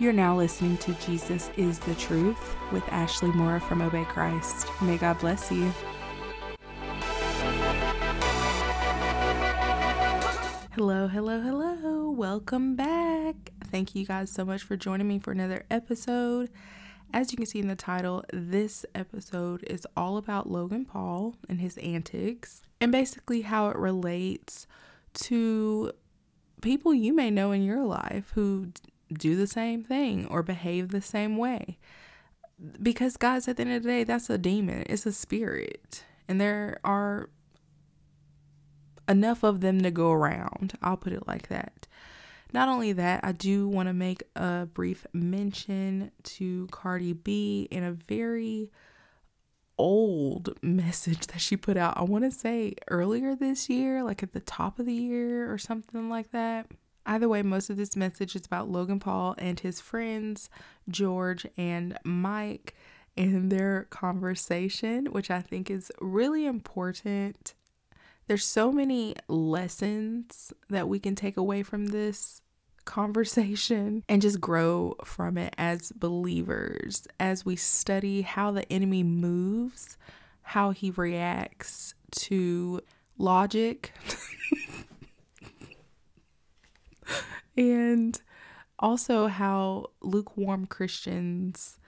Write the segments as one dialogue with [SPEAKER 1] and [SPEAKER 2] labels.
[SPEAKER 1] You're now listening to Jesus is the Truth with Ashley Mora from Obey Christ. May God bless you. Hello, hello, hello. Welcome back. Thank you guys so much for joining me for another episode. As you can see in the title, this episode is all about Logan Paul and his antics and basically how it relates to people you may know in your life who do the same thing or behave the same way. Because, guys, at the end of the day, that's a demon, it's a spirit. And there are enough of them to go around. I'll put it like that. Not only that, I do want to make a brief mention to Cardi B in a very old message that she put out. I want to say earlier this year, like at the top of the year or something like that. Either way, most of this message is about Logan Paul and his friends, George and Mike, and their conversation, which I think is really important. There's so many lessons that we can take away from this conversation and just grow from it as believers as we study how the enemy moves, how he reacts to logic, and also how lukewarm Christians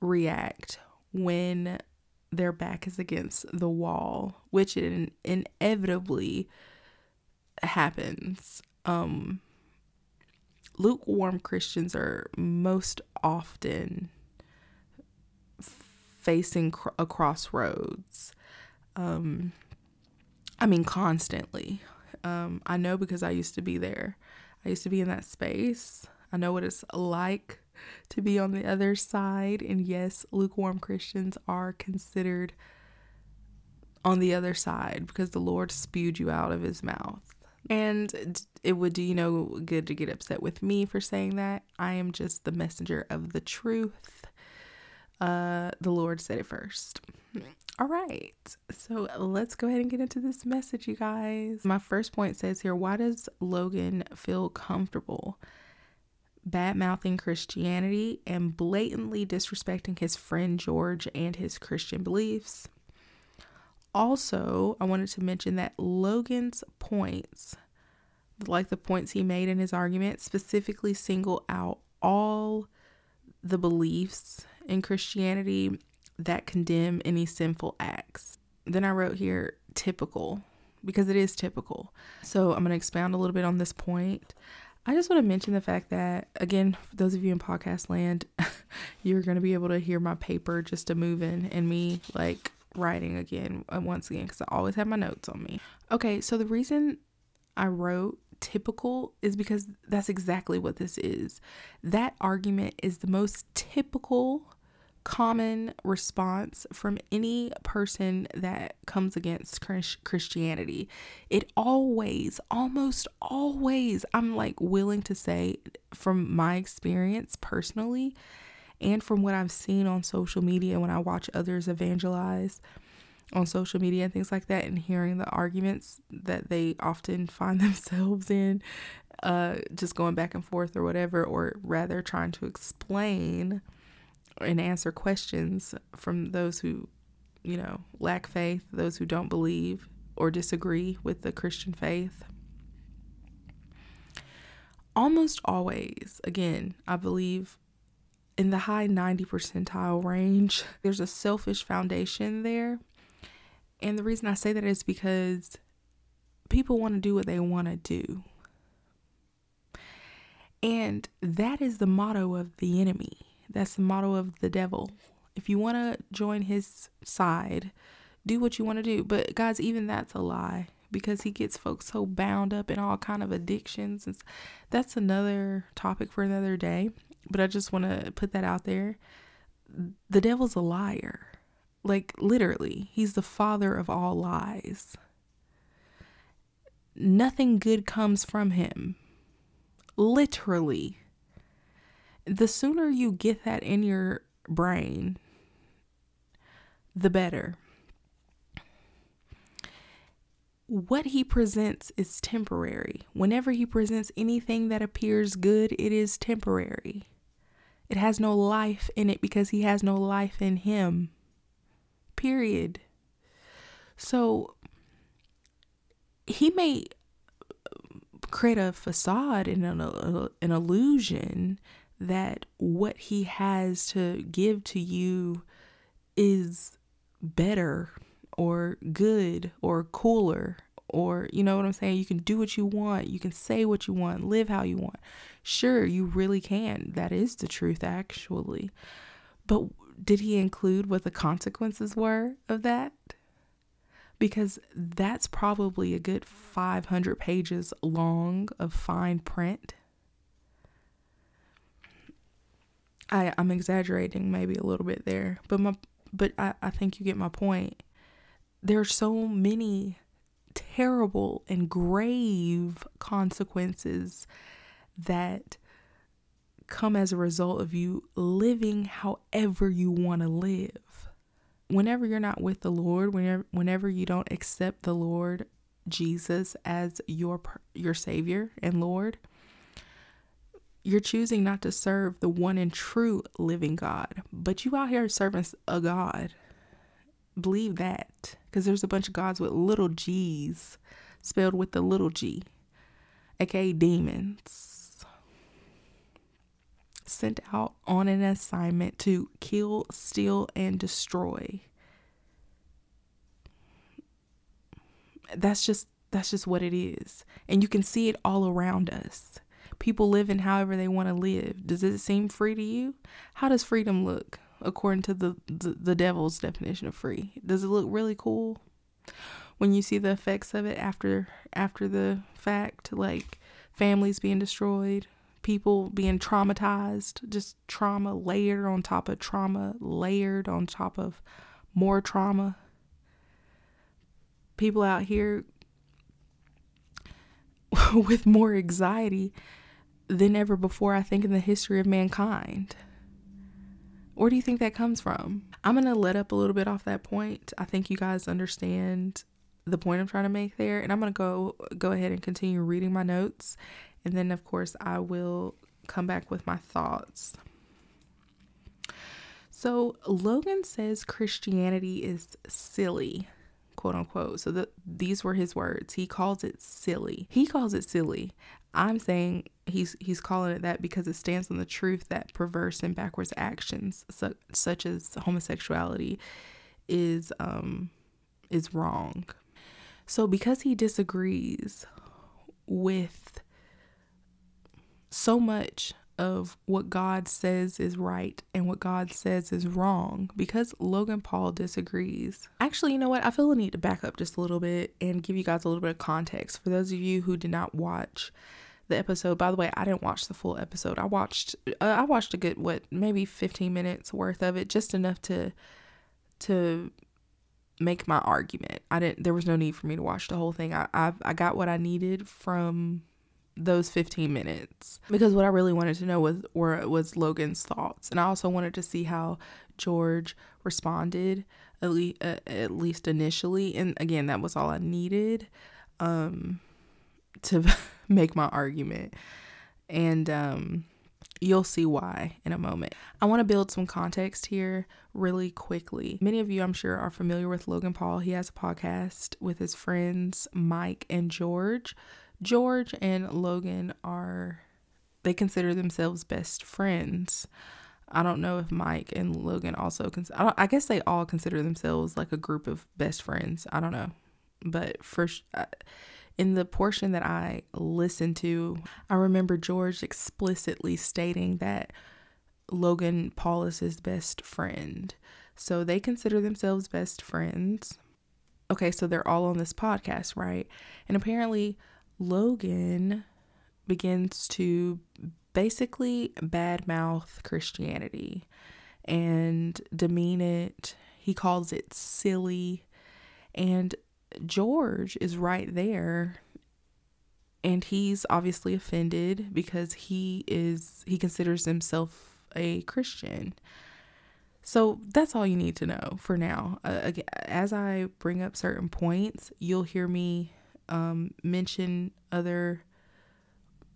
[SPEAKER 1] react when their back is against the wall, which in, inevitably happens. Um, lukewarm Christians are most often facing cr- a crossroads. Um, I mean, constantly. Um, I know because I used to be there. I used to be in that space. I no what it's like to be on the other side. And yes, lukewarm Christians are considered on the other side because the Lord spewed you out of his mouth. And it would do you know good to get upset with me for saying that. I am just the messenger of the truth. Uh, the Lord said it first. All right, so let's go ahead and get into this message, you guys. My first point says here why does Logan feel comfortable bad mouthing Christianity and blatantly disrespecting his friend George and his Christian beliefs. Also, I wanted to mention that Logan's points, like the points he made in his argument, specifically single out all the beliefs in Christianity that condemn any sinful acts. Then I wrote here typical because it is typical. So I'm going to expound a little bit on this point. I just want to mention the fact that, again, those of you in podcast land, you're going to be able to hear my paper just a moving and me like writing again, uh, once again, because I always have my notes on me. Okay, so the reason I wrote typical is because that's exactly what this is. That argument is the most typical common response from any person that comes against Christianity. It always, almost always, I'm like willing to say from my experience personally and from what I've seen on social media when I watch others evangelize on social media and things like that and hearing the arguments that they often find themselves in uh just going back and forth or whatever or rather trying to explain and answer questions from those who, you know, lack faith, those who don't believe or disagree with the Christian faith. Almost always, again, I believe in the high 90 percentile range, there's a selfish foundation there. And the reason I say that is because people want to do what they want to do. And that is the motto of the enemy. That's the motto of the devil. If you want to join his side, do what you want to do. But guys, even that's a lie because he gets folks so bound up in all kind of addictions. And that's another topic for another day. But I just want to put that out there. The devil's a liar. Like literally, he's the father of all lies. Nothing good comes from him. Literally the sooner you get that in your brain, the better. What he presents is temporary. Whenever he presents anything that appears good, it is temporary. It has no life in it because he has no life in him. Period. So he may create a facade and an, uh, an illusion that what he has to give to you is better or good or cooler or you know what I'm saying? You can do what you want, you can say what you want, live how you want. Sure, you really can. That is the truth, actually. But did he include what the consequences were of that? Because that's probably a good 500 pages long of fine print. I, I'm exaggerating maybe a little bit there, but my but I, I think you get my point. There are so many terrible and grave consequences that come as a result of you living however you want to live. Whenever you're not with the Lord, whenever whenever you don't accept the Lord Jesus as your your savior and Lord, you're choosing not to serve the one and true living God, but you out here serving a God. Believe that because there's a bunch of gods with little g's spelled with the little g, aka demons, sent out on an assignment to kill, steal, and destroy. That's just that's just what it is. And you can see it all around us. People living however they want to live. Does it seem free to you? How does freedom look according to the, the, the devil's definition of free? Does it look really cool? When you see the effects of it after after the fact, like families being destroyed, people being traumatized, just trauma layered on top of trauma, layered on top of more trauma. People out here with more anxiety than ever before, I think, in the history of mankind. Where do you think that comes from? I'm going to let up a little bit off that point. I think you guys understand the point I'm trying to make there, and I'm going to go go ahead and continue reading my notes, and then of course I will come back with my thoughts. So, Logan says Christianity is silly quote unquote. So the, these were his words. He calls it silly. He calls it silly. I'm saying he's he's calling it that because it stands on the truth that perverse and backwards actions su- such as homosexuality is um is wrong. So because he disagrees with so much of what God says is right and what God says is wrong because Logan Paul disagrees. Actually, you know what? I feel the need to back up just a little bit and give you guys a little bit of context. For those of you who did not watch the episode, by the way, I didn't watch the full episode. I watched uh, I watched a good what, maybe 15 minutes worth of it, just enough to to make my argument. I didn't there was no need for me to watch the whole thing. I I, I got what I needed from those 15 minutes because what I really wanted to know was were was Logan's thoughts and I also wanted to see how George responded at least uh, at least initially and again that was all I needed um to make my argument and um you'll see why in a moment. I want to build some context here really quickly. Many of you, I'm sure, are familiar with Logan Paul. He has a podcast with his friends Mike and George. George and Logan are, they consider themselves best friends. I don't know if Mike and Logan also, cons- I, I guess they all consider themselves like a group of best friends. I don't know. But first, uh, in the portion that I listened to, I remember George explicitly stating that Logan Paul is his best friend. So they consider themselves best friends. Okay, so they're all on this podcast, right? And apparently, Logan begins to basically badmouth Christianity and demean it. He calls it silly. And George is right there. And he's obviously offended because he is, he considers himself a Christian. So that's all you need to know for now. Uh, as I bring up certain points, you'll hear me um, mention other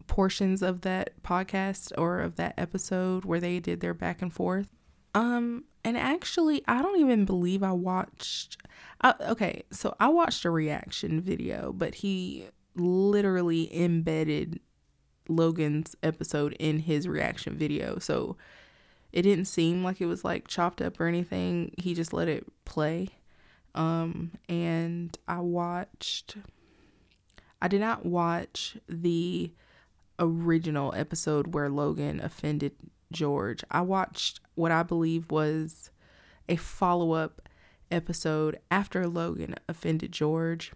[SPEAKER 1] portions of that podcast or of that episode where they did their back and forth. Um, and actually, I don't even believe I watched. Okay, so I watched a reaction video, but he literally embedded Logan's episode in his reaction video. So it didn't seem like it was like chopped up or anything. He just let it play. Um, and I watched, I did not watch the original episode where Logan offended George. I watched what I believe was a follow up episode after Logan offended George.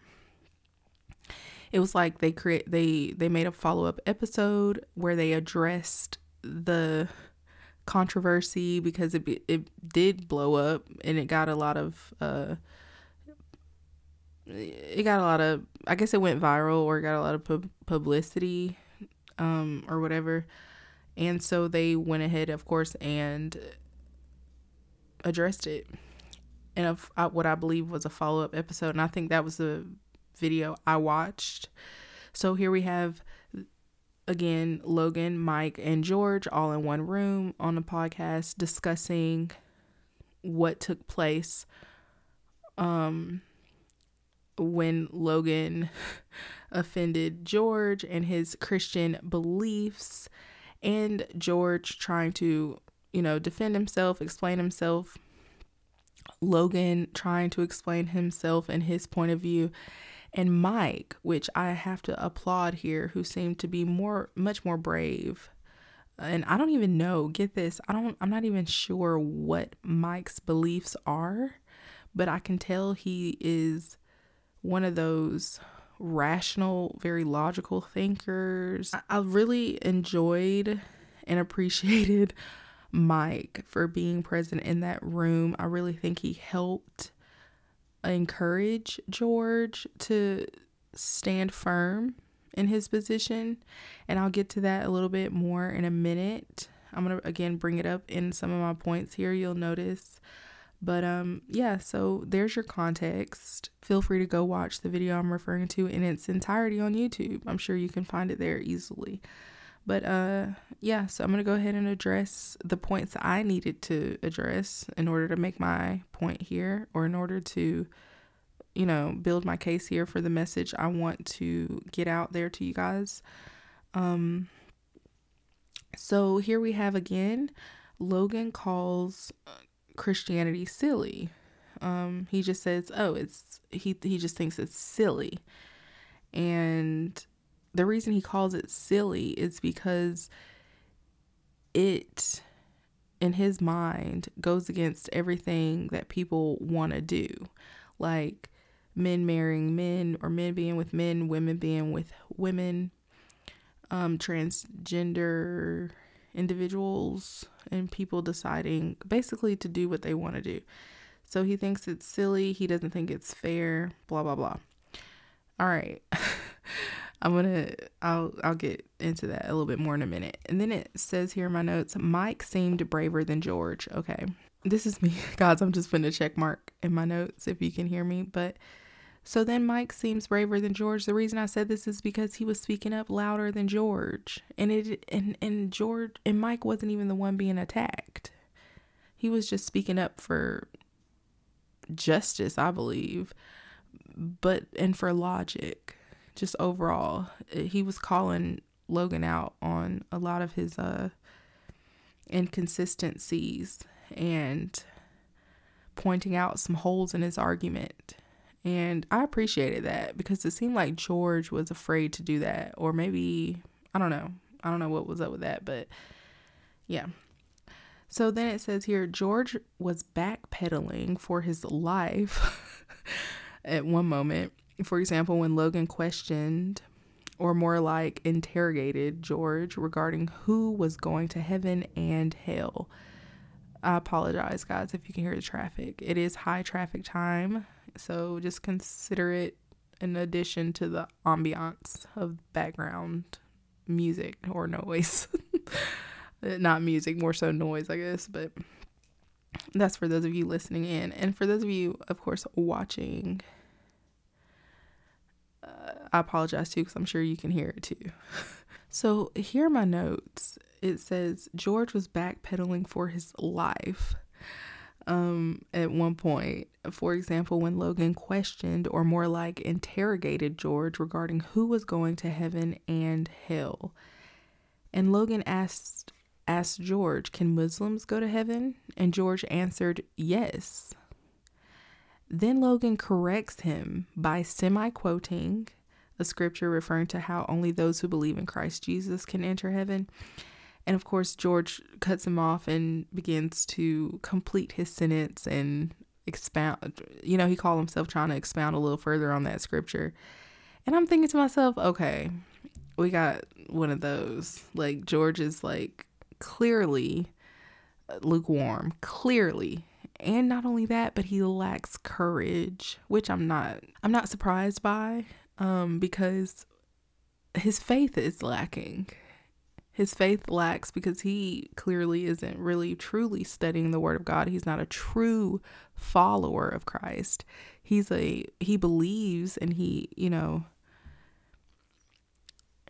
[SPEAKER 1] It was like they create they they made a follow up episode where they addressed the controversy because it it did blow up and it got a lot of uh it got a lot of I guess it went viral or got a lot of pub- publicity um or whatever and so they went ahead, of course, and addressed it in a, what I believe was a follow up episode. And I think that was the video I watched. So here we have again Logan, Mike, and George all in one room on a podcast discussing what took place um when Logan offended George and his Christian beliefs and George trying to, you know, defend himself, explain himself. Logan trying to explain himself and his point of view. And Mike, which I have to applaud here, who seemed to be more, much more brave. And I don't even know, get this, I don't, I'm not even sure what Mike's beliefs are, but I can tell he is one of those rational, very logical thinkers. I really enjoyed and appreciated Mike for being present in that room. I really think he helped encourage George to stand firm in his position. And I'll get to that a little bit more in a minute. I'm going to again bring it up in some of my points here. You'll notice but um yeah, so there's your context. Feel free to go watch the video I'm referring to in its entirety on YouTube. I'm sure you can find it there easily. But uh yeah, so I'm going to go ahead and address the points I needed to address in order to make my point here or in order to you know, build my case here for the message I want to get out there to you guys. Um so here we have again Logan calls Christianity silly. Um, he just says, "Oh, it's he he just thinks it's silly." And the reason he calls it silly is because it in his mind goes against everything that people want to do. Like men marrying men or men being with men, women being with women, um transgender individuals and people deciding basically to do what they want to do. So he thinks it's silly, he doesn't think it's fair, blah blah blah. All right. I'm going to I'll I'll get into that a little bit more in a minute. And then it says here in my notes, Mike seemed braver than George. Okay. This is me. Guys, I'm just putting a check mark in my notes if you can hear me, but so then Mike seems braver than George. The reason I said this is because he was speaking up louder than George. And it and and George and Mike wasn't even the one being attacked. He was just speaking up for justice, I believe. But and for logic. Just overall, he was calling Logan out on a lot of his uh inconsistencies and pointing out some holes in his argument and I appreciated that because it seemed like George was afraid to do that. Or maybe, I don't know. I don't know what was up with that. But yeah. So then it says here George was backpedaling for his life at one moment. For example, when Logan questioned, or more like interrogated George regarding who was going to heaven and hell. I apologize, guys, if you can hear the traffic. It is high traffic time. So just consider it an addition to the ambiance of background music or noise. Not music, more so noise, I guess, but that's for those of you listening in. And for those of you, of course, watching, uh, I apologize too because I'm sure you can hear it too. So here are my notes. It says George was backpedaling for his life. Um, at one point, for example, when Logan questioned or more like interrogated George regarding who was going to heaven and hell. And Logan asked asked George, "Can Muslims go to heaven?" And George answered, "Yes." Then Logan corrects him by semi quoting a scripture referring to how only those who believe in Christ Jesus can enter heaven. And of course, George cuts him off and begins to complete his sentence and expound. You know, he called himself trying to expound a little further on that scripture. And I'm thinking to myself, okay, we got one of those. Like, George is like clearly lukewarm, clearly. And not only that, but he lacks courage, which I'm not I'm not surprised by um because his faith is lacking. His faith lacks because he clearly isn't really truly studying the word of God. He's not a true follower of Christ. He's a he believes and he, you know,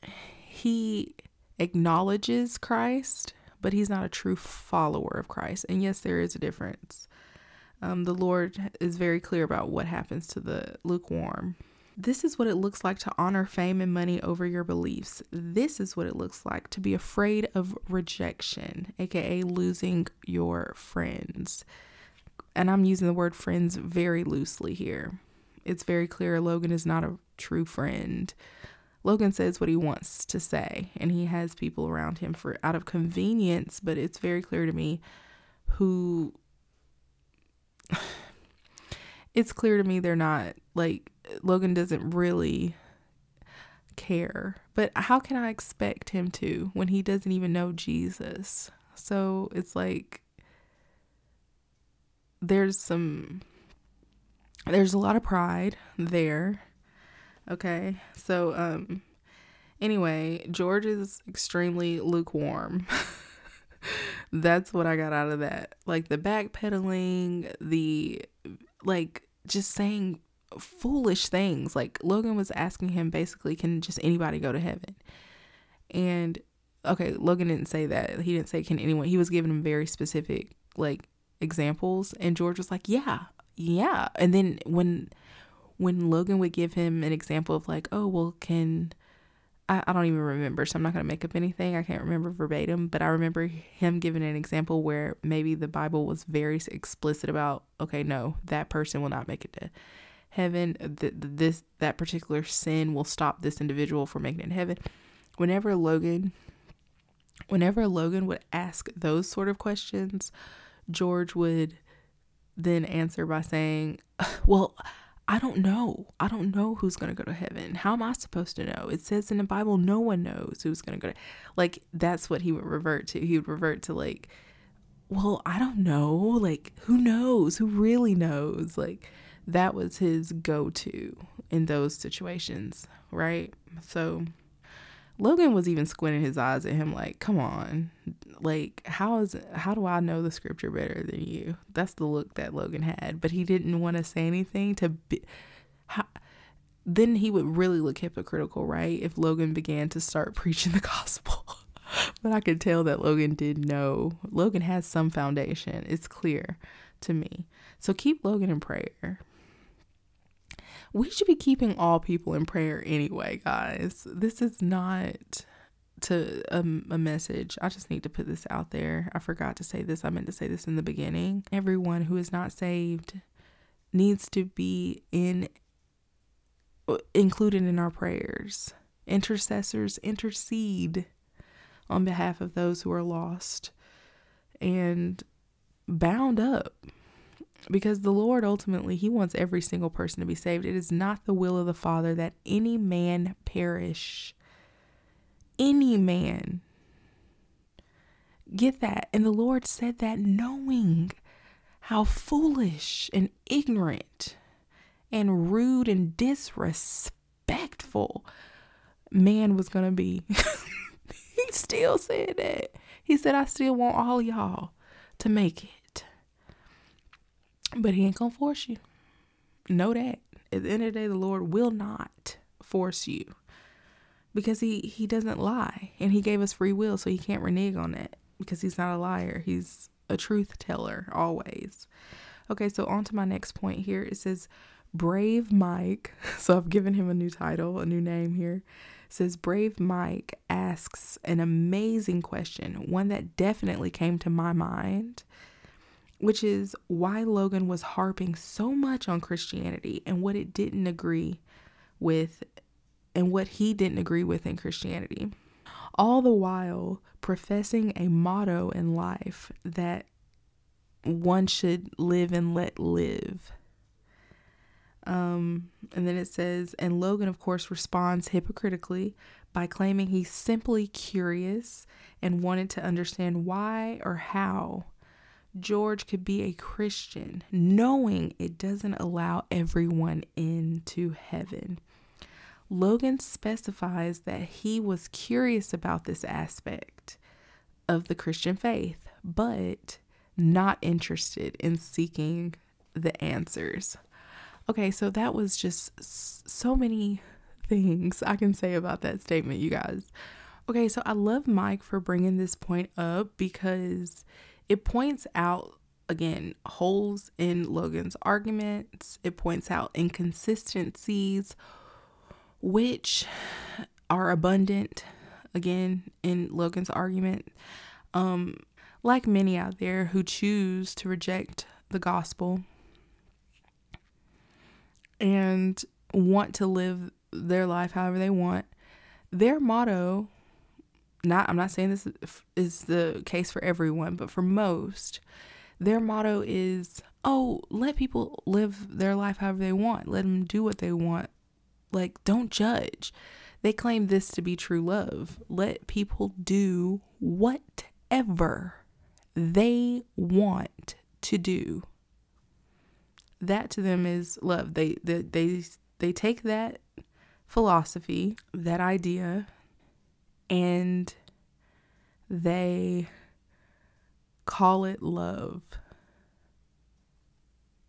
[SPEAKER 1] he acknowledges Christ, but he's not a true follower of Christ. And yes, there is a difference. Um, the Lord is very clear about what happens to the lukewarm. This is what it looks like to honor fame and money over your beliefs. This is what it looks like to be afraid of rejection, aka losing your friends. And I'm using the word friends very loosely here. It's very clear Logan is not a true friend. Logan says what he wants to say, and he has people around him for out of convenience, but it's very clear to me who it's clear to me they're not like Logan doesn't really care. But how can I expect him to when he doesn't even know Jesus? So it's like there's some there's a lot of pride there Okay. So, um, anyway, George is extremely lukewarm. That's what I got out of that. Like the backpedaling, the like just saying foolish things. Like Logan was asking him basically, can just anybody go to heaven? And okay, Logan didn't say that. He didn't say can anyone. He was giving him very specific like examples and George was like, "Yeah. Yeah." And then when when Logan would give him an example of like, oh, well, can I, I don't even remember, so I'm not going to make up anything. I can't remember verbatim, but I remember him giving an example where maybe the Bible was very explicit about, okay, no, that person will not make it to heaven. Th- this that particular sin will stop this individual from making it in heaven. Whenever Logan, whenever Logan would ask those sort of questions, George would then answer by saying, "Well." I don't know. I don't know who's going to go to heaven. How am I supposed to know? It says in the Bible, no one knows who's going to go to like that's what he would revert to. He would revert to like, well, I don't know. Like, who knows? Who really knows? Like that was his go-to in those situations, right? So Logan was even squinting his eyes at him like, "Come on. Like how is how do I know the scripture better than you?" That's the look that Logan had, but he didn't want to say anything to be how, then he would really look hypocritical, right? If Logan began to start preaching the gospel. but I could tell that Logan did know. Logan has some foundation. It's clear to me. So keep Logan in prayer we should be keeping all people in prayer anyway, guys. This is not to a, a message. I just need to put this out there. I forgot to say this. I meant to say this in the beginning. Everyone who is not saved needs to be in included in our prayers. Intercessors intercede on behalf of those who are lost and bound up because the Lord ultimately, He wants every single person to be saved. It is not the will of the Father that any man perish. Any man. Get that. And the Lord said that knowing how foolish and ignorant and rude and disrespectful man was going to be. he still said that. He said, I still want all y'all to make it. But he ain't gonna force you. Know that. At the end of the day, the Lord will not force you. because he he doesn't lie. And he gave us free will so he can't renege on it. Because he's not a liar. He's a truth teller always. Okay so on to my next point here. It says brave mike so i've given him a new title a new name here. It says brave mike asks an amazing question one that definitely came to my mind which is why logan was harping so much on christianity and what it didn't agree with and what he didn't agree with in Christianity. All the while professing a motto in life that one should live and let live. Um, and then it says, and Logan, of course, responds hypocritically by claiming he's simply curious and wanted to understand why or how George could be a Christian, knowing it doesn't allow everyone into heaven. Logan specifies that he was curious about this aspect of the Christian faith, but not interested in seeking the answers. Okay, so that was just so many things I can say about that statement, you guys. Okay, so I love Mike for bringing this point up because it points out again holes in Logan's arguments, it points out inconsistencies which are abundant again in Logan's argument. Um, like many out there who choose to reject the gospel and want to live their life however they want, their motto not I'm not saying this is the case for everyone, but for most, their motto is, "Oh, let people live their life however they want. Let them do what they want. Like, don't judge. They claim this to be true love. Let people do whatever they want to do. That to them is love. They they they, they take that philosophy, that idea, and they call it love.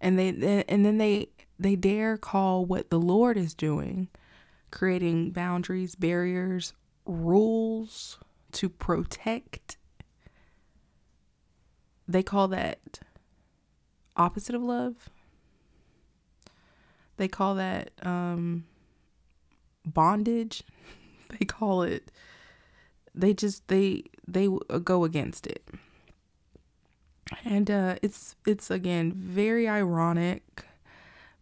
[SPEAKER 1] And they and then they they dare call what the Lord is doing, creating boundaries, barriers, rules to protect. They call that opposite of love. They call that um, bondage. They call it. They just they they go against it, and uh, it's it's again very ironic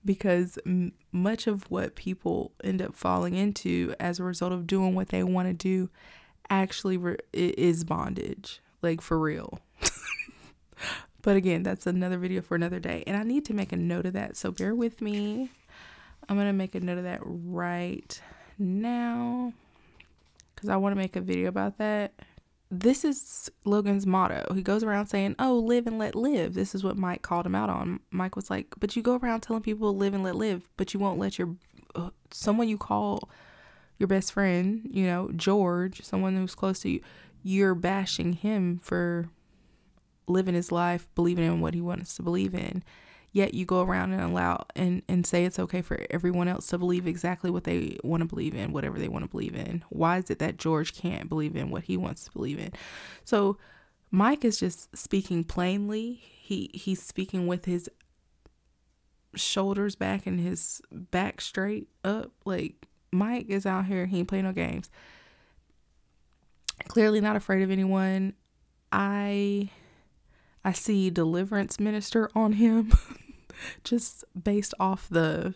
[SPEAKER 1] because m- much of what people end up falling into as a result of doing what they want to do actually re- is bondage, like for real. but again, that's another video for another day. And I need to make a note of that. So bear with me. I'm to make a note of that right now because I want to make a video about that this is Logan's motto. He goes around saying, Oh, live and let live. This is what Mike called him out on. Mike was like, But you go around telling people live and let live, but you won't let your uh, someone you call your best friend, you know, George, someone who's close to you, you're bashing him for living his life, believing in what he wants to believe in yet you go around and allow and and say it's okay for everyone else to believe exactly what they want to believe in whatever they want to believe in. Why is it that george can't believe in what he wants to believe in? So mike is just speaking plainly. He he's speaking with his shoulders back and his back straight up. Like mike is out here he ain't playing no games. Clearly not afraid of anyone. I I see deliverance minister on him just based off the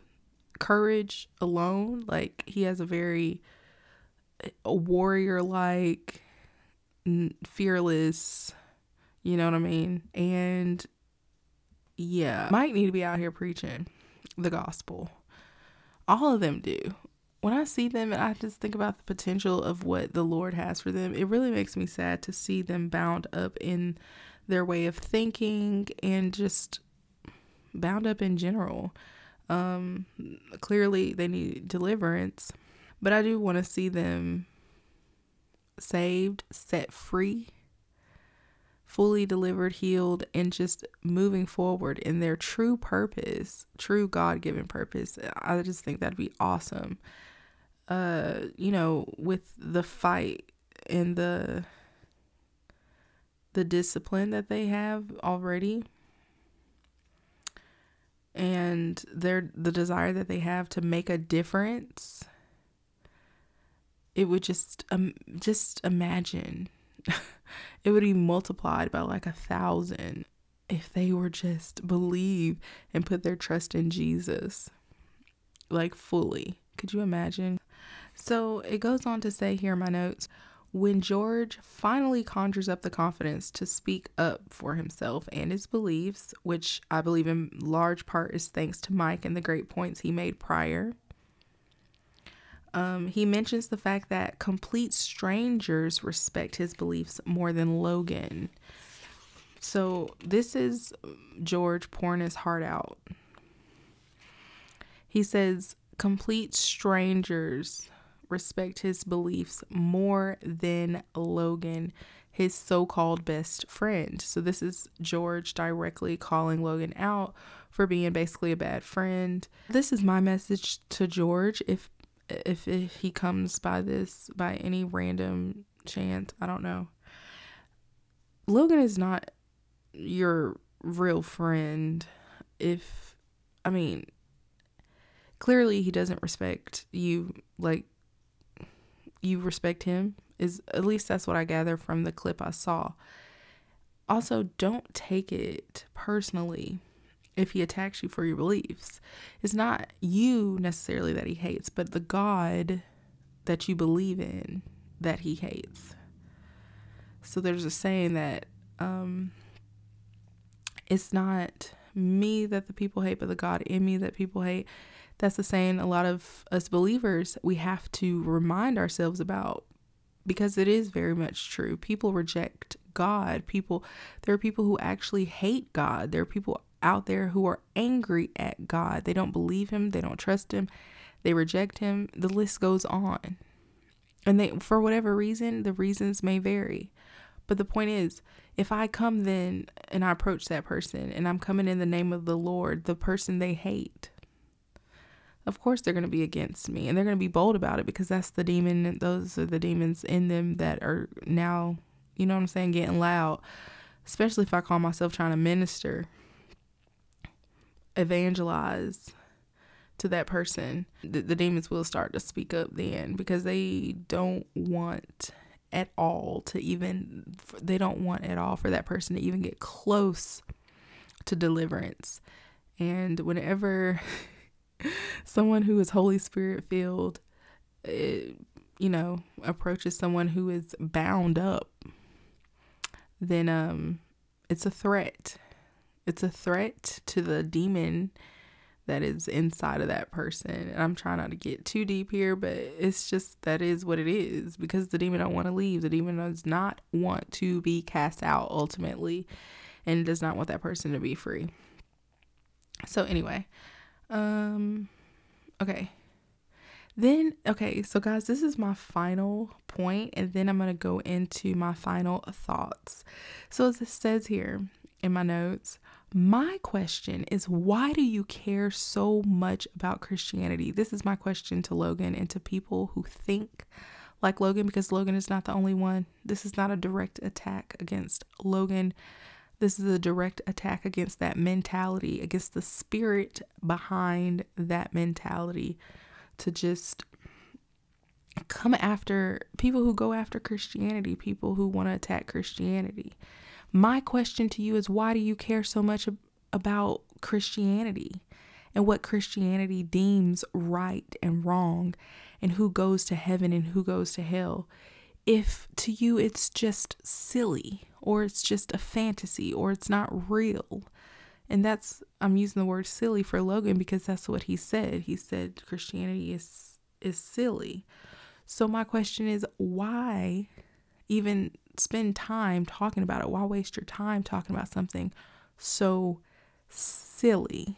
[SPEAKER 1] courage alone. Like he has a very uh, a warrior like fearless, you know what I mean? And yeah, might need to be out here preaching the gospel. All of them do. When I see them and I just think about the potential of what the Lord has for them, it really makes me sad to see them bound up in their way of thinking and just bound up in general. Um, clearly, they need deliverance, but I do want to see them saved, set free, fully delivered, healed, and just moving forward in their true purpose, true God given purpose. I just think that'd be awesome. uh, you know, with the fight and the the discipline that they have already and their the desire that they have to make a difference it would just um just imagine it would be multiplied by like a thousand if they were just believe and put their trust in Jesus like fully. Could you imagine? So it goes on to say here in my notes when George finally conjures up the confidence to speak up for himself and his beliefs, which I believe in large part is thanks to Mike and the great points he made prior, um, he mentions the fact that complete strangers respect his beliefs more than Logan. So this is George pouring his heart out. He says, complete strangers respect his beliefs more than Logan, his so called best friend. So, this is George directly calling Logan out for being basically a bad friend. This is my message to George if if, if he comes by this by any random chance, I don't know. Logan is not your real friend if I mean clearly he doesn't respect you like you respect him is at least that's what I gather from the clip I saw. Also, don't take it personally if he attacks you for your beliefs. It's not you necessarily that he hates, but the God that you believe in that he hates. So there's a saying that um, it's not me that the people hate, but the God in me that people hate that's the saying a lot of us believers we have to remind ourselves about because it is very much true. People reject God. People there are people who actually hate God. There are people out there who are angry at God. They don't believe him, they don't trust him, they reject him. The list goes on. And they for whatever reason, the reasons may vary. But the point is, if I come then and I approach that person and I'm coming in the name of the Lord, the person they hate, of course they're going to be against me and they're going to be bold about it because that's the demon those are the demons in them that are now you know what i'm saying getting loud. Especially if i call myself trying to minister evangelize to that person the, the demons will start to speak up then because they don't want at all to even they don't want at all for that person to even get close to deliverance. And whenever someone who is Holy Spirit filled, you know, approaches someone who is bound up, then um, it's a threat. It's a threat to the demon that is inside of that person. And I'm trying not to get too deep here, but it's just that is what it is because the demon don't want to leave. The demon does not want to be cast out ultimately and does not want that person to be free. So anyway, um, okay. Then, okay, so guys, this is my final point, and then I'm going to go into my final thoughts. So, as it says here in my notes, my question is why do you care so much about Christianity? This is my question to Logan and to people who think like Logan because Logan is not the only one. This is not a direct attack against Logan. This is a direct attack against that mentality, against the spirit behind that mentality to just come after people who go after Christianity, people who want to attack Christianity. My question to you is why do you care so much about Christianity and what Christianity deems right and wrong and who goes to heaven and who goes to hell? If to you it's just silly, or it's just a fantasy or it's not real. And that's I'm using the word silly for Logan because that's what he said. He said Christianity is is silly. So my question is why even spend time talking about it? Why waste your time talking about something so silly?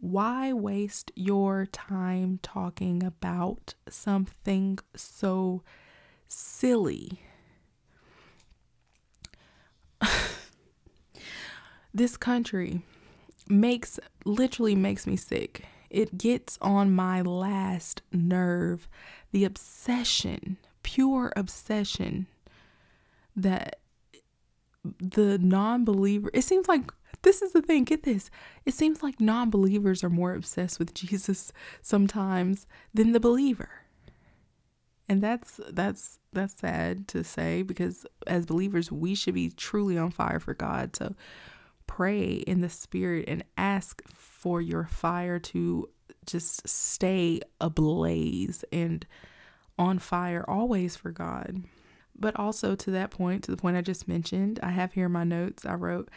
[SPEAKER 1] Why waste your time talking about something so silly? this country makes literally makes me sick. It gets on my last nerve. The obsession, pure obsession that the non believer, it seems like this is the thing, get this. It seems like non believers are more obsessed with Jesus sometimes than the believer. And that's that's that's sad to say because as believers we should be truly on fire for God. So pray in the spirit and ask for your fire to just stay ablaze and on fire always for God. But also to that point, to the point I just mentioned, I have here my notes, I wrote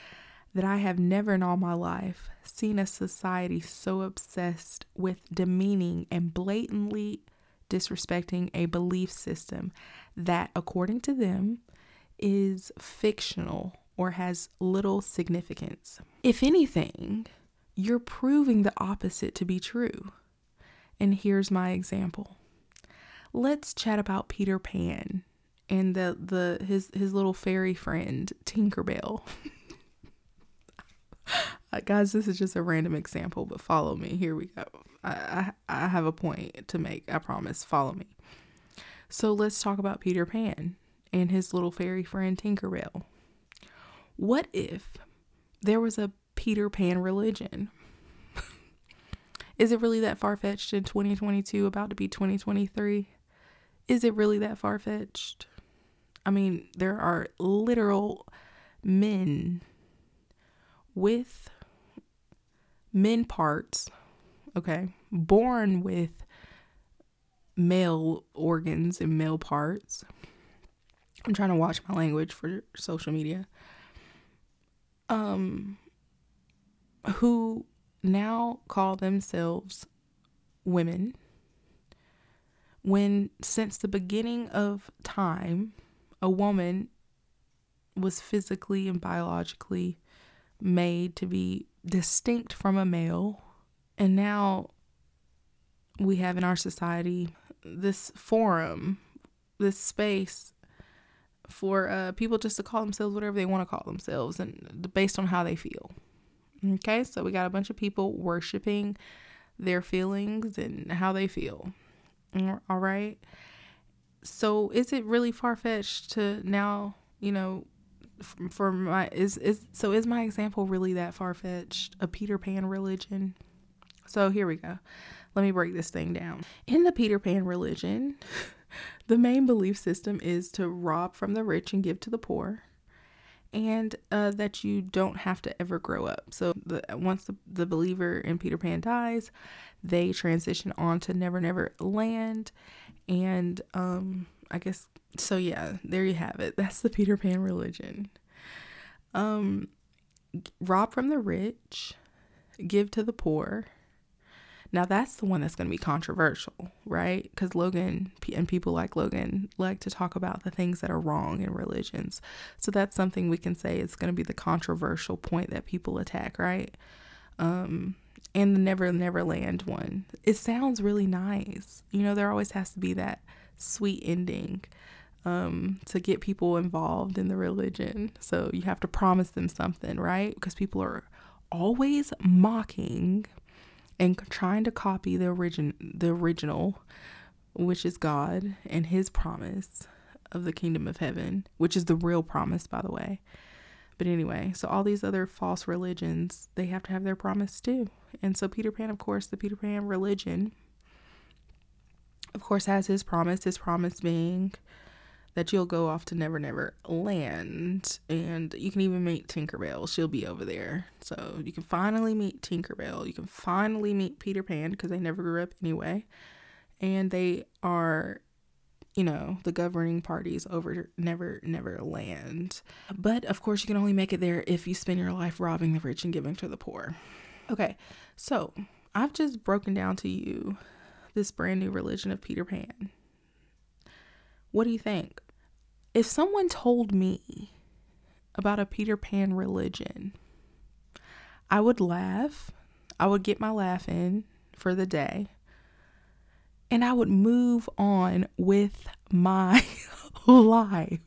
[SPEAKER 1] that I have never in all my life seen a society so obsessed with demeaning and blatantly disrespecting a belief system that, according to them, is fictional or has little significance. If anything, you're proving the opposite to be true. And here's my example. Let's chat about Peter Pan and the, the his his little fairy friend Tinkerbell. uh, guys, this is just a random example, but follow me. Here we go. I, I I have a point to make. I promise. Follow me. So let's talk about Peter Pan and his little fairy friend Tinkerbell. What if there was a Peter Pan religion? Is it really that far fetched in 2022, about to be 2023? Is it really that far fetched? I mean, there are literal men with men parts, okay, born with male organs and male parts. I'm trying to watch my language for social media. Um who now call themselves women when since the beginning of time a woman was physically and biologically made to be distinct from a male. And now we have in our society this forum, this space for uh, people just to call themselves whatever they want to call themselves and based on how they feel. Okay, so we got a bunch of people worshiping their feelings and how they feel. All right. So is it really far fetched to now, you know, for my is is so is my example really that far fetched? A Peter Pan religion? So here we go. Let me break this thing down. In the Peter Pan religion, the main belief system is to rob from the rich and give to the poor and uh, that you don't have to ever grow up. So the, once the, the believer in Peter Pan dies, they transition on to Never Never Land, and um, I guess so. Yeah, there you have it. That's the Peter Pan religion. Um, rob from the rich, give to the poor, now that's the one that's going to be controversial, right? Because Logan and people like Logan like to talk about the things that are wrong in religions. So that's something we can say is going to be the controversial point that people attack, right? Um, and the Never Never Land one. It sounds really nice. You know, there always has to be that sweet ending um, to get people involved in the religion. So you have to promise them something, right? Because people are always mocking and trying to copy the origin the original which is God and his promise of the kingdom of heaven, which is the real promise by the way. But anyway, so all these other false religions, they have to have their promise too. And so Peter Pan, of course, the Peter Pan religion of course has his promise, his promise being that you'll go off to Never Never Land. And you can even meet Tinkerbell. She'll be over there. So you can finally meet Tinkerbell. You can finally meet Peter Pan because they never grew up anyway. And they are, you know, the governing parties over Never Never Land. But of course, you can only make it there if you spend your life robbing the rich and giving to the poor. Okay, so I've just broken down to you this brand new religion of Peter Pan. What do you think? If someone told me about a Peter Pan religion, I would laugh. I would get my laugh in for the day. And I would move on with my life.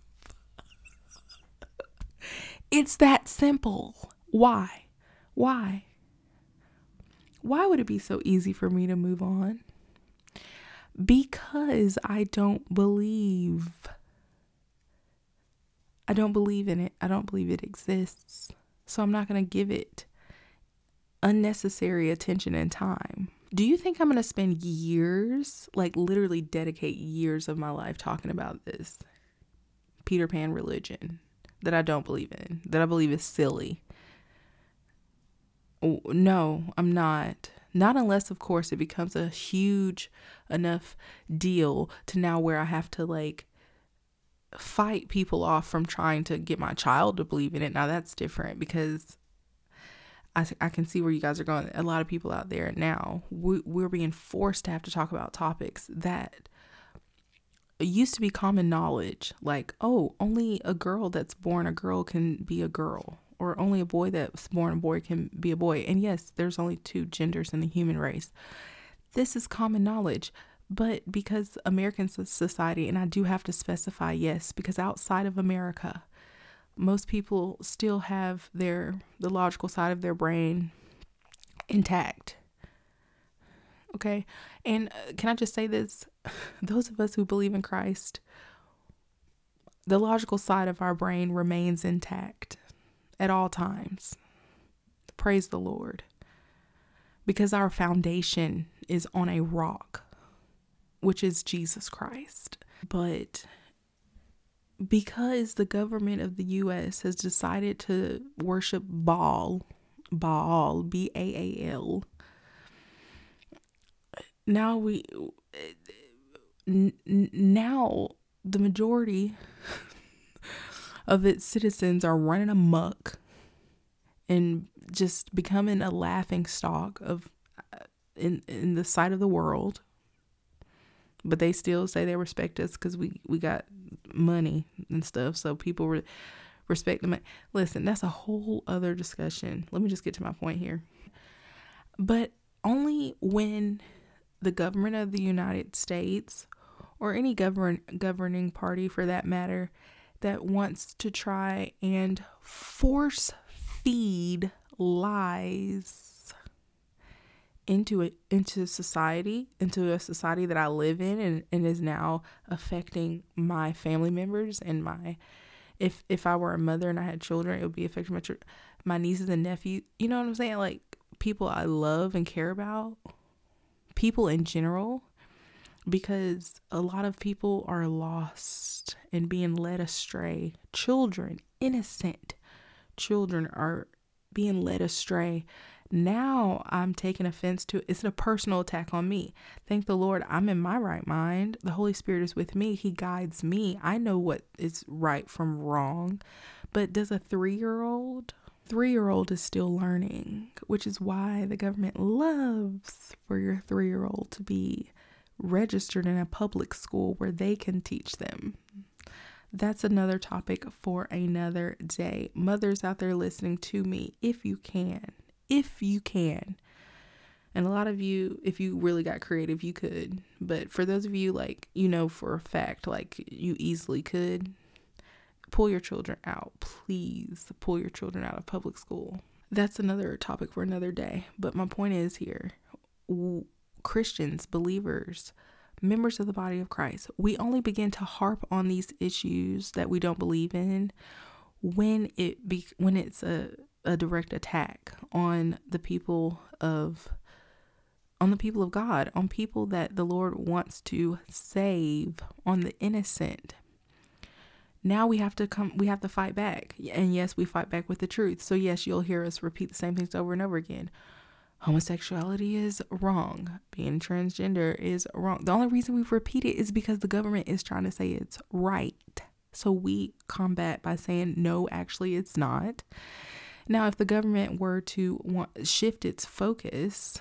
[SPEAKER 1] It's that simple. Why? Why? Why would it be so easy for me to move on? Because I don't believe. I don't believe in it. I don't believe it exists. So I'm not going to give it unnecessary attention and time. Do you think I'm going to spend years, like literally dedicate years of my life talking about this Peter Pan religion that I don't believe in, that I believe is silly? No, I'm not. Not unless, of course, it becomes a huge enough deal to now where I have to like fight people off from trying to get my child to believe in it. Now that's different because I, I can see where you guys are going. A lot of people out there now, we, we're being forced to have to talk about topics that used to be common knowledge. Like, oh, only a girl that's born a girl can be a girl, or only a boy that's born a boy can be a boy. And yes, there's only two genders in the human race. This is common knowledge. But because American society, and I do have to specify yes, because outside of America, most people still have their the logical side of their brain intact. Okay? And uh, can i just say this? Those of us who believe in christ the logical side of our brain remains intact at all times. Praise the lord. Because our foundation is on a rock which is jesus christ but because the government of the US has decided to worship Baal, Baal, B A A L. Now we now the majority of its citizens are running amok and just becoming a laughing stock of uh, in in the sight of the world but they still say they respect us because we we got money and stuff so people re- respect them. Listen that's a whole other discussion. Let me just get to my point here. But only when the government of the united states or any govern governing party for that matter that wants to try and force feed lies into it into society into a society that i live in and, and is now affecting my family members and my if if i were a mother and i had children it would be affecting my my nieces and nephews. You know what i'm saying? Like people i love and care about people in general because a lot of people are lost and being led astray. Children innocent children are being led astray now I'm taking offense to it's a personal attack on me. Thank the Lord, I'm in my right mind. The Holy Spirit is with me. He guides me. I know what is right from wrong. But does a three year old? Three year old is still learning, which is why the government loves for your three year old to be registered in a public school where they can teach them. That's another topic for another day. Mothers out there listening to me, if you can, if you can. And a lot of you, if you really got creative, you could. But for those of you, like, you know for a fact, like, you easily could, pull your children out. Please pull your children out of public school. That's another topic for another day. But my point is here Christians, believers, members of the body of Christ, we only begin to harp on these issues that we don't believe in when it be when it's a a direct attack on the people of on the people of God, on people that the Lord wants to save, on the innocent. Now we have to come we have to fight back. And yes, we fight back with the truth. So yes, you'll hear us repeat the same things over and over again. Homosexuality is wrong. Being transgender is wrong. The only reason we repeat it is because the government is trying to say it's right. So we combat by saying no, actually it's not. Now, if the government were to want, shift its focus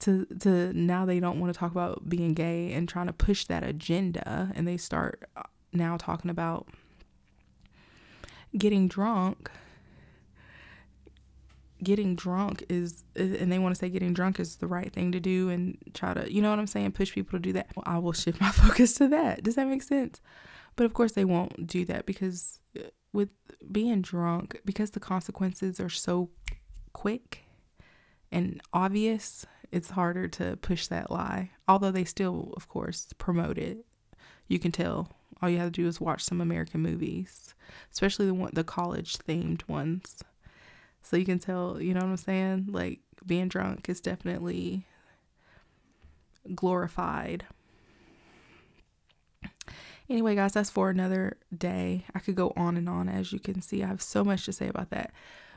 [SPEAKER 1] to to now they don't want to talk about being gay and trying to push that agenda, and they start uh, now talking about getting drunk. Getting drunk is, and they want to say getting drunk is the right thing to do, and try to, you know what I'm saying, push people to do that. Well, I will shift my focus to that. Does that make sense? But of course, they won't do that because uh, with being drunk because the consequences are so quick and obvious, it's harder to push that lie. Although they still, of course, promote it. You can tell. All you have to do is watch some American movies, especially the one, the college themed ones. So you can tell, you know what I'm saying? Like being drunk is definitely glorified. Anyway, guys, that's for another day. I could go on and on. As you can see, I have so much to say about that.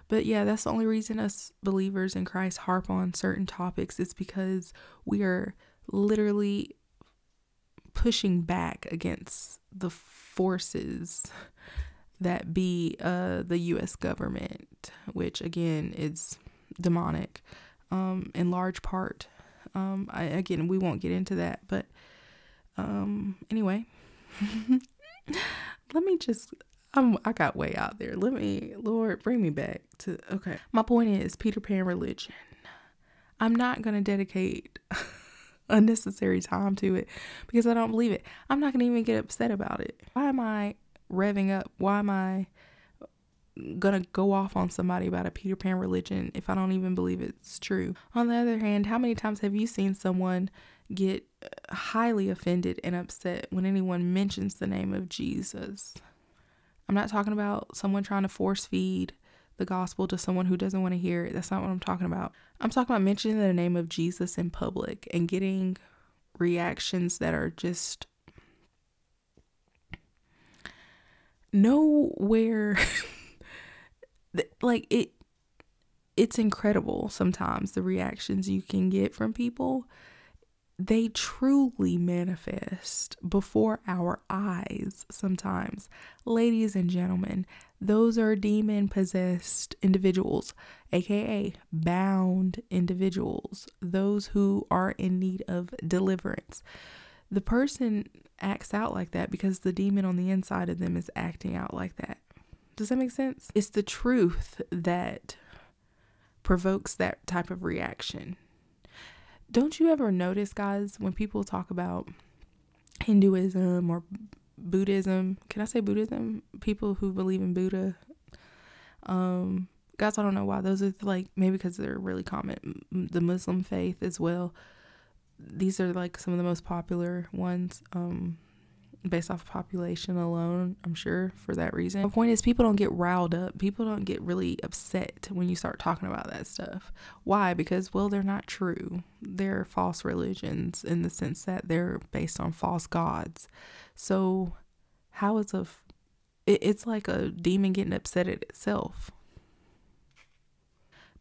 [SPEAKER 1] But yeah, that's the only reason us believers in Christ harp on certain topics. It's because we are literally pushing back against the forces that be uh, the U.S. government, which again is demonic um, in large part. Um, I, again, we won't get into that, but um, anyway, let me just I'm I got way out there. Let me Lord bring me back to okay. My point is Peter Pan religion. I'm not going to dedicate unnecessary time to it because I don't believe it. I'm not going to even get upset about it. Why am I revving up? Why am I gonna go off on somebody about a Peter Pan religion if I don't even believe it's true. On the other hand, how many times have you seen someone get uh, highly offended and upset when anyone mentions the name of Jesus? I'm not talking about someone trying to force feed the gospel to someone who doesn't want to hear it. That's not what I'm talking about. I'm talking about mentioning the name of Jesus in public and getting reactions that are just nowhere like it it's incredible sometimes the reactions you can get from people they truly manifest before our eyes sometimes. Ladies and gentlemen, those are demon possessed individuals, aka bound individuals, those who are in need of deliverance. The person acts out like that because the demon on the inside of them is acting out like that. Does that make sense? It's the truth that provokes that type of reaction don't you ever notice, guys, when people talk about Hinduism or Buddhism? Can I say Buddhism? People who believe in Buddha. Um, guys, I don't know why those are like maybe because they're really common. The Muslim faith as well. These are like some of the most popular ones. Um, based off population alone, I'm sure for that reason. The point is, people don't get riled up. People don't get really upset when you start talking about that stuff. Why? Because, well, they're not true. They're false religions in the sense that they're based on false gods. So, how is a. It, it's like a demon getting upset at itself.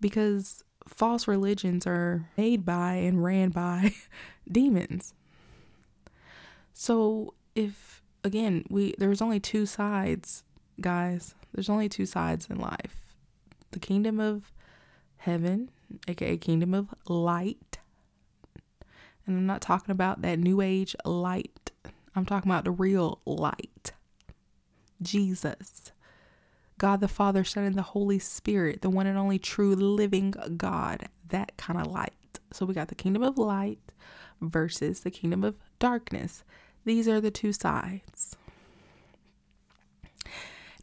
[SPEAKER 1] Because false religions are made by and ran by demons. So if again we there's only two sides guys. There's only two sides in life. The kingdom of heaven aka kingdom of light. And i'm not talking about that new age light. I'm talking about the real light. Jesus. God the father son and the holy spirit the one and only true living god. That kind of light. So we got the kingdom of light versus the kingdom of darkness these are the two sides.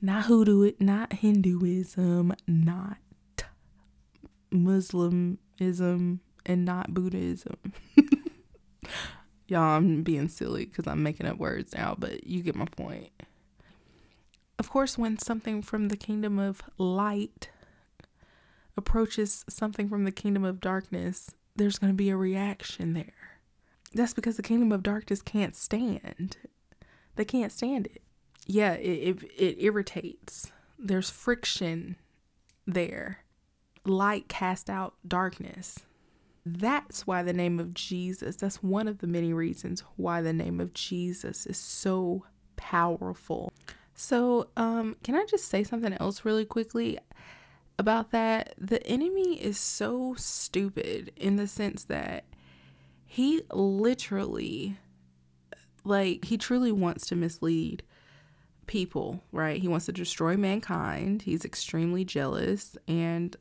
[SPEAKER 1] Not hoodoo, not Hinduism, not Muslimism, and not Buddhism. Y'all, I'm being silly because I'm making up words now, but you get my point. Of course, when something from the kingdom of light approaches something from the kingdom of darkness, there's going to be a reaction there. That's because the kingdom of darkness can't stand. They can't stand it. Yeah, it, it, it irritates. There's friction there. Light cast out darkness. That's why the name of Jesus, that's one of the many reasons why the name of Jesus is so powerful. So, um, can I just say something else really quickly about that? The enemy is so stupid in the sense that he literally like he truly wants to mislead people, right? He wants to destroy mankind. He's extremely jealous and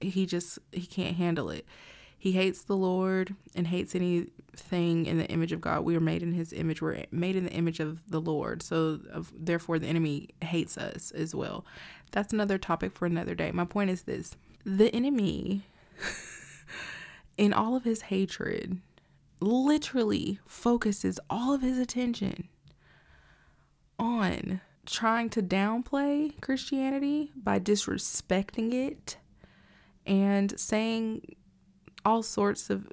[SPEAKER 1] he just he can't handle it. He hates the Lord and hates anything in the image of God. We are made in his image. We're made in the image of the Lord. So of, therefore the enemy hates us as well. That's another topic for another day. My point is this. The enemy in all of his hatred, literally focuses all of his attention on trying to downplay Christianity by disrespecting it and saying all sorts of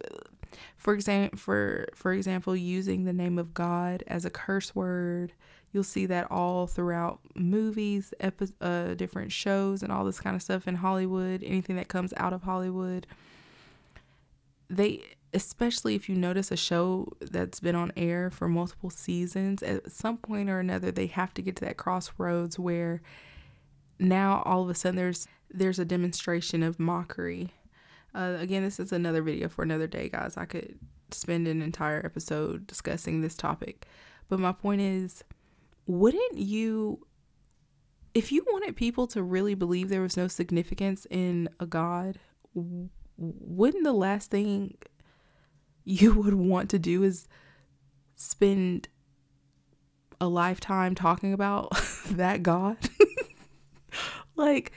[SPEAKER 1] for example for for example using the name of God as a curse word. You'll see that all throughout movies epi- uh, different shows and all this kind of stuff in Hollywood anything that comes out of Hollywood. They especially if you notice a show that's been on air for multiple seasons at some point or another they have to get to that crossroads where now all of a sudden there's there's a demonstration of mockery. Uh, again this is another video for another day guys. I could spend an entire episode discussing this topic. But my point is wouldn't you if you wanted people to really believe there was no significance in a god wouldn't the last thing you would want to do is spend a lifetime talking about that God. like,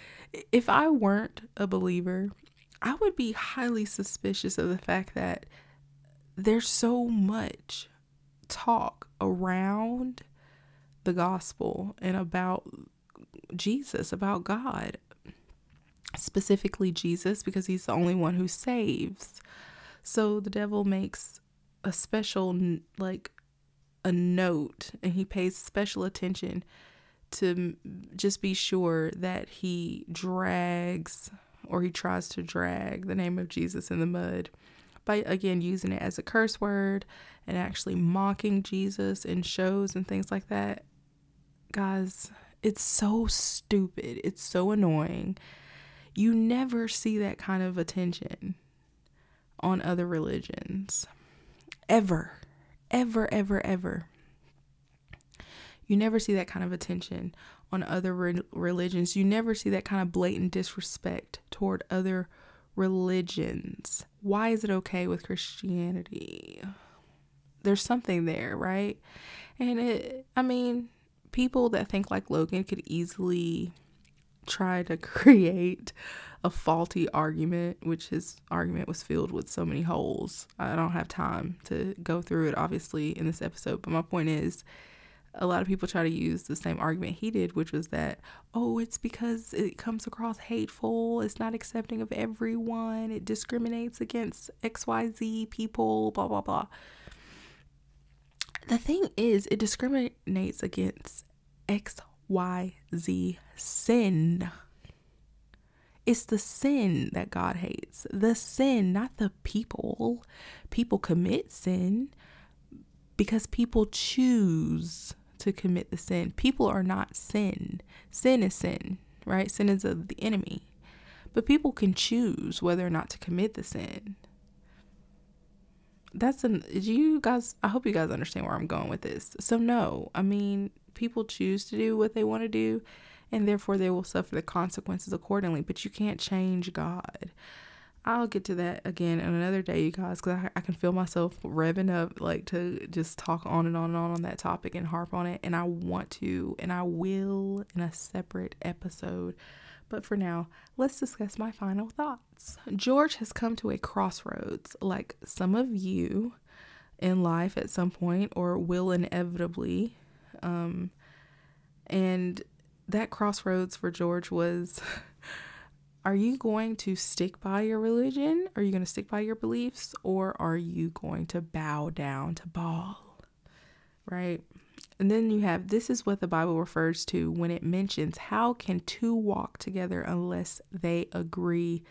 [SPEAKER 1] if I weren't a believer, I would be highly suspicious of the fact that there's so much talk around the gospel and about Jesus, about God, specifically Jesus, because he's the only one who saves. So the devil makes a special, like, a note and he pays special attention to just be sure that he drags or he tries to drag the name of Jesus in the mud by again using it as a curse word and actually mocking Jesus in shows and things like that. Guys, it's so stupid. It's so annoying. You never see that kind of attention on other religions. Ever. Ever, ever, ever. You never see that kind of attention on other re- religions. You never see that kind of blatant disrespect toward other religions. Why is it okay with Christianity? There's something there, right? And it, I mean, people that think like Logan could easily try to create a faulty argument, which his argument was filled with so many holes. I don't have time to go through it, obviously, in this episode. But my point is, a lot of people try to use the same argument he did, which was that, oh, it's because it comes across hateful, it's not accepting of everyone, it discriminates against XYZ people, blah, blah, blah. The thing is, it discriminates against XYZ sin. It's the sin that God hates. The sin, not the people. People commit sin because people choose to commit the sin. People are not sin. Sin is sin, right? Sin is of the enemy. But people can choose whether or not to commit the sin. That's an you guys I hope you guys understand where I'm going with this. So no, I mean, people choose to do what they want to do and therefore they will suffer the consequences accordingly. But you can't change God. I'll get to that again in another day, you guys, because I, I can feel myself revving up like to just talk on and on and on on that topic and harp on it. And I want to, and I will in a separate episode. But for now, let's discuss my final thoughts. George has come to a crossroads, like some of you in life at some point, or will inevitably. Um, and that crossroads for George was are you going to stick by your religion? Are you going to stick by your beliefs? Or are you going to bow down to Baal? Right? And then you have this is what the Bible refers to when it mentions how can two walk together unless they agree.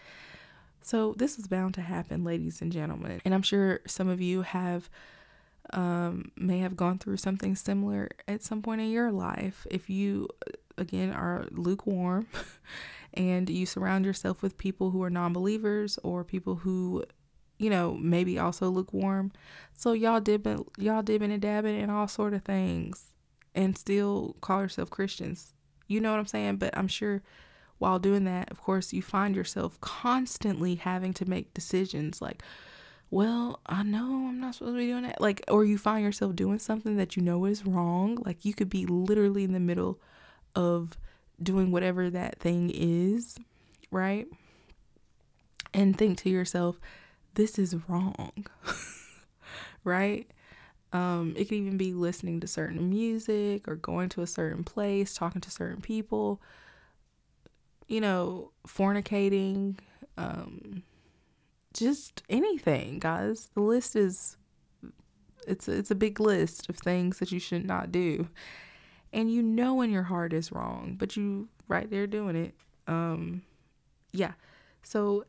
[SPEAKER 1] So this is bound to happen, ladies and gentlemen. And I'm sure some of you have um, may have gone through something similar at some point in your life. If you again are lukewarm and you surround yourself with people who are non-believers or people who you know maybe also lukewarm so y'all dipping y'all dipping and dabbing and all sort of things and still call yourself christians you know what i'm saying but i'm sure while doing that of course you find yourself constantly having to make decisions like well, I know I'm not supposed to be doing that. Like, or you find yourself doing something that you know is wrong. Like, you could be literally in the middle of doing whatever that thing is, right? And think to yourself, this is wrong. right? Um, it could even be listening to certain music or going to a certain place, talking to certain people, you know, fornicating, um, just anything, guys. The list is it's it's a big list of things that you should not do. And you know when your heart is wrong, but you right there doing it. Um yeah. So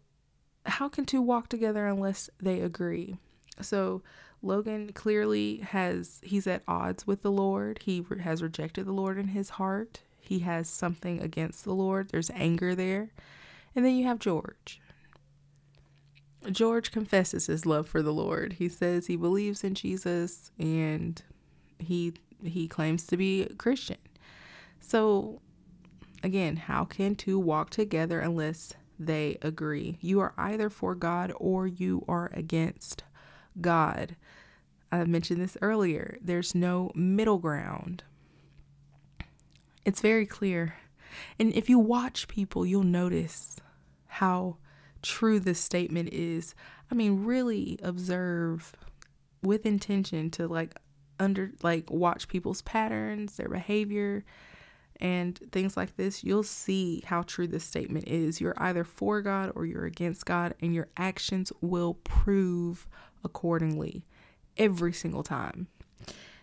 [SPEAKER 1] how can two walk together unless they agree? So Logan clearly has he's at odds with the Lord. He re- has rejected the Lord in his heart. He has something against the Lord. There's anger there. And then you have George. George confesses his love for the Lord. He says he believes in Jesus and he he claims to be Christian. So again, how can two walk together unless they agree? You are either for God or you are against God. I mentioned this earlier. There's no middle ground. It's very clear. And if you watch people, you'll notice how true this statement is. I mean, really observe with intention to like under like watch people's patterns, their behavior, and things like this, you'll see how true this statement is. You're either for God or you're against God, and your actions will prove accordingly every single time.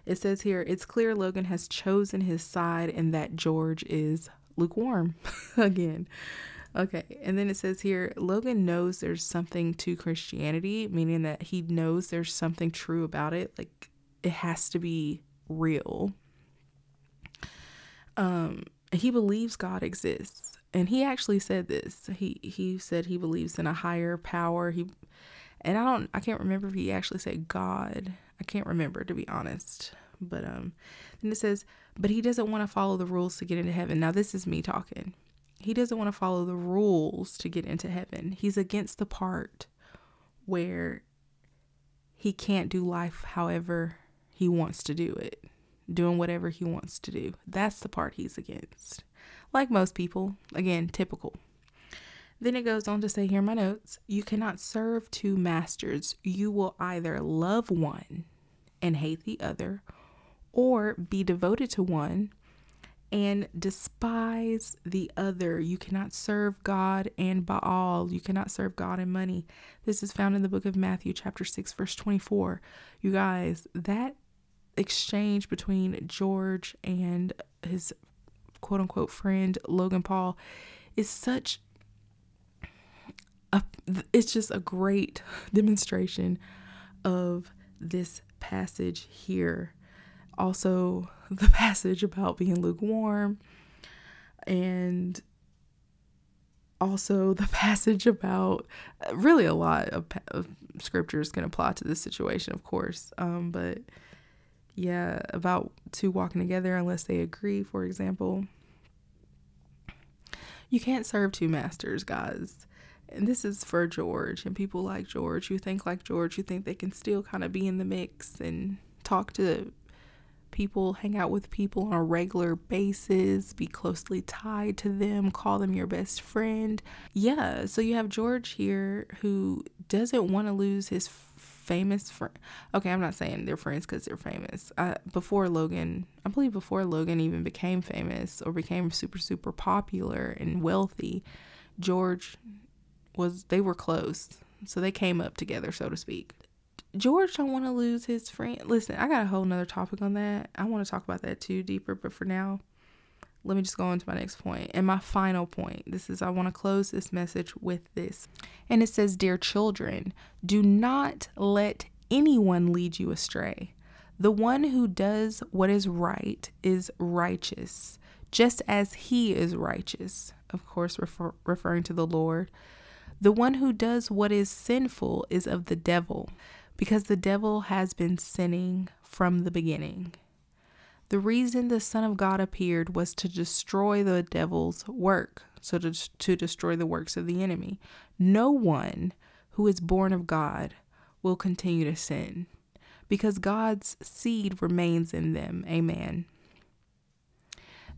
[SPEAKER 1] It says here, it's clear Logan has chosen his side and that George is lukewarm again. Okay, and then it says here Logan knows there's something to Christianity, meaning that he knows there's something true about it. Like it has to be real. Um, he believes God exists. And he actually said this. He he said he believes in a higher power. He and I don't I can't remember if he actually said God. I can't remember to be honest. But um then it says, but he doesn't want to follow the rules to get into heaven. Now this is me talking. He doesn't want to follow the rules to get into heaven. He's against the part where he can't do life however he wants to do it, doing whatever he wants to do. That's the part he's against. Like most people, again, typical. Then it goes on to say here my notes you cannot serve two masters. You will either love one and hate the other, or be devoted to one and despise the other. You cannot serve God and Baal. You cannot serve God and money. This is found in the book of Matthew, chapter 6, verse 24. You guys, that exchange between George and his quote unquote friend, Logan Paul, is such a, it's just a great demonstration of this passage here. Also the passage about being lukewarm and also the passage about really a lot of, of scriptures can apply to this situation of course um, but yeah about two walking together unless they agree for example you can't serve two masters guys and this is for george and people like george who think like george who think they can still kind of be in the mix and talk to people, hang out with people on a regular basis, be closely tied to them, call them your best friend. Yeah, so you have George here who doesn't want to lose his famous friend. Okay, I'm not saying they're friends because they're famous. Uh, before Logan, I believe before Logan even became famous or became super, super popular and wealthy, George was, they were close. So they came up together, so to speak. George don't want to lose his friend. Listen, I got a whole nother topic on that. I want to talk about that too deeper, but for now, let me just go on to my next. And my final point. This is I want to close this message with this. And it says, Dear children, do not let anyone lead you astray. The one who does what is right is righteous, just as he is righteous. Of course, refer- referring to the Lord. The one who does what is sinful is of the devil because the devil has been sinning from the beginning. The reason the Son of God appeared was to destroy the devil's work, so to, to destroy the works of the enemy. No one who is born of God will continue to sin because God's seed remains in them. Amen.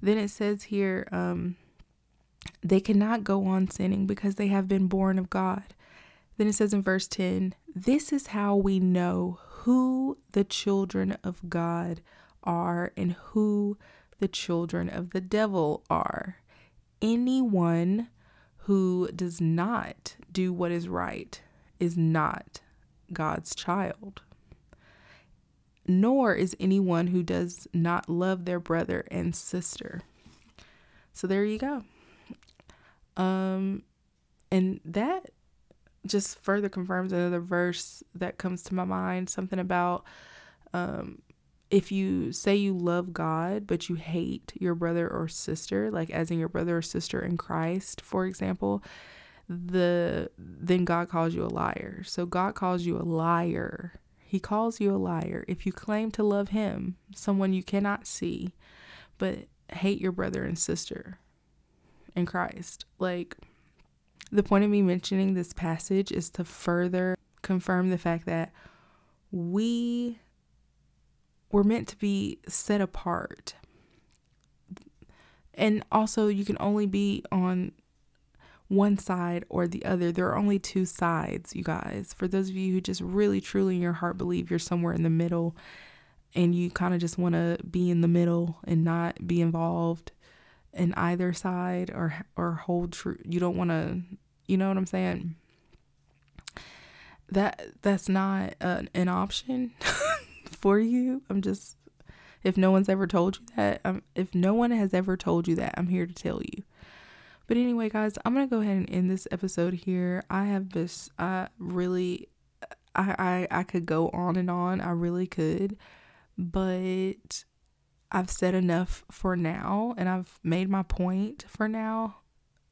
[SPEAKER 1] Then it says here, um, they cannot go on sinning because they have been born of God. Then it says in verse 10 This is how we know who the children of God are and who the children of the devil are. Anyone who does not do what is right is not God's child. Nor is anyone who does not love their brother and sister. So there you go. Um and that just further confirms another verse that comes to my mind something about um, if you say you love God but you hate your brother or sister, like as in your brother or sister in Christ, for example, the then God calls you a liar. So God calls you a liar. He calls you a liar if you claim to love him, someone you cannot see, but hate your brother and sister in Christ. Like the point of me mentioning this passage is to further confirm the fact that we were meant to be set apart. And also, you can only be on one side or the other. There are only two sides, you guys. For those of you who just really, truly in your heart believe you're somewhere in the middle and you kind of just want to be in the middle and not be involved in either side or or hold true you don't want to you know what i'm saying that that's not uh, an option for you. I'm just if no one's ever told you that um, if no one has ever told you that i'm here to tell you. But anyway guys i'm gonna go ahead and end this episode here. I have this uh really I, I i could go on and on. I really could. But I've said enough for now and I've made my point for now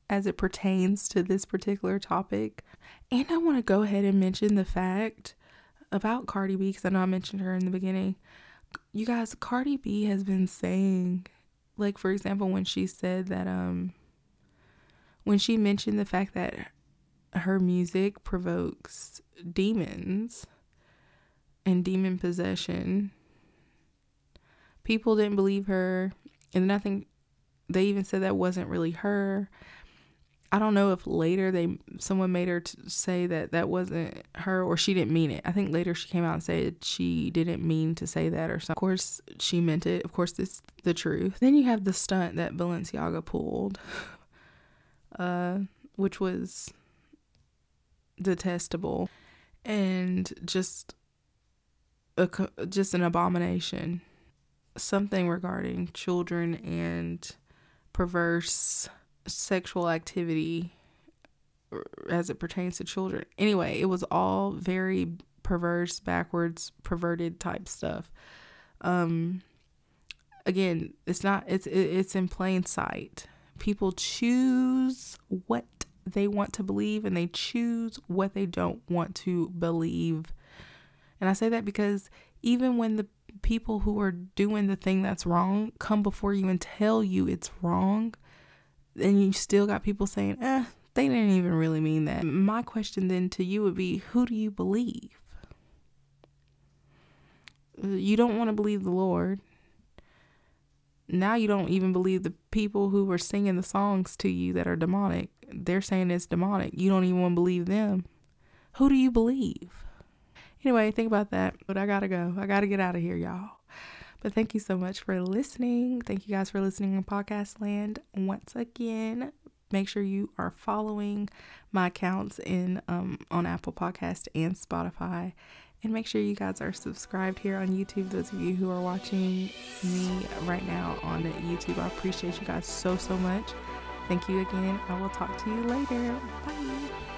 [SPEAKER 1] as it pertains to this particular topic. And I want to go ahead and mention the fact about Cardi B because I know I mentioned her in the beginning. You guys, Cardi B has been saying, like, for example, when she said that, um, when she mentioned the fact that her music provokes demons and demon possession people didn't believe her and nothing they even said that wasn't really her i don't know if later they someone made her say that that wasn't her or she didn't mean it. I think later she came out and said she didn't mean to say that or something of course she meant it. Of course it's the truth. Then you have the stunt that balenciaga pulled uh which was detestable and just a just an abomination. Something regarding children and perverse sexual activity as it pertains to children. Anyway, it was all very perverse, backwards, perverted type stuff. Um again, it's not it's it's in plain sight. People choose what they want to believe and they choose what they don't want to believe. And I say that because even when the people who are doing the thing that's wrong come before you and tell you it's wrong, and you still got people saying, eh, they didn't even really mean that. My question then to you would be who do you believe? You don't want to believe the Lord. Now you don't even believe the people who were singing the songs to you that are demonic. They're saying it's demonic. You don't even want to believe them. Who do you believe? Anyway, think about that. But I gotta go. I gotta get out of here, y'all. But thank you so much for listening. Thank you guys for listening on Podcast Land once again. Make sure you are following my accounts in um, on Apple Podcast and Spotify. And make sure you guys are subscribed here on YouTube. Those of you who are watching me right now on YouTube, I appreciate you guys so, so much. Thank you again. I will talk to you later. Bye.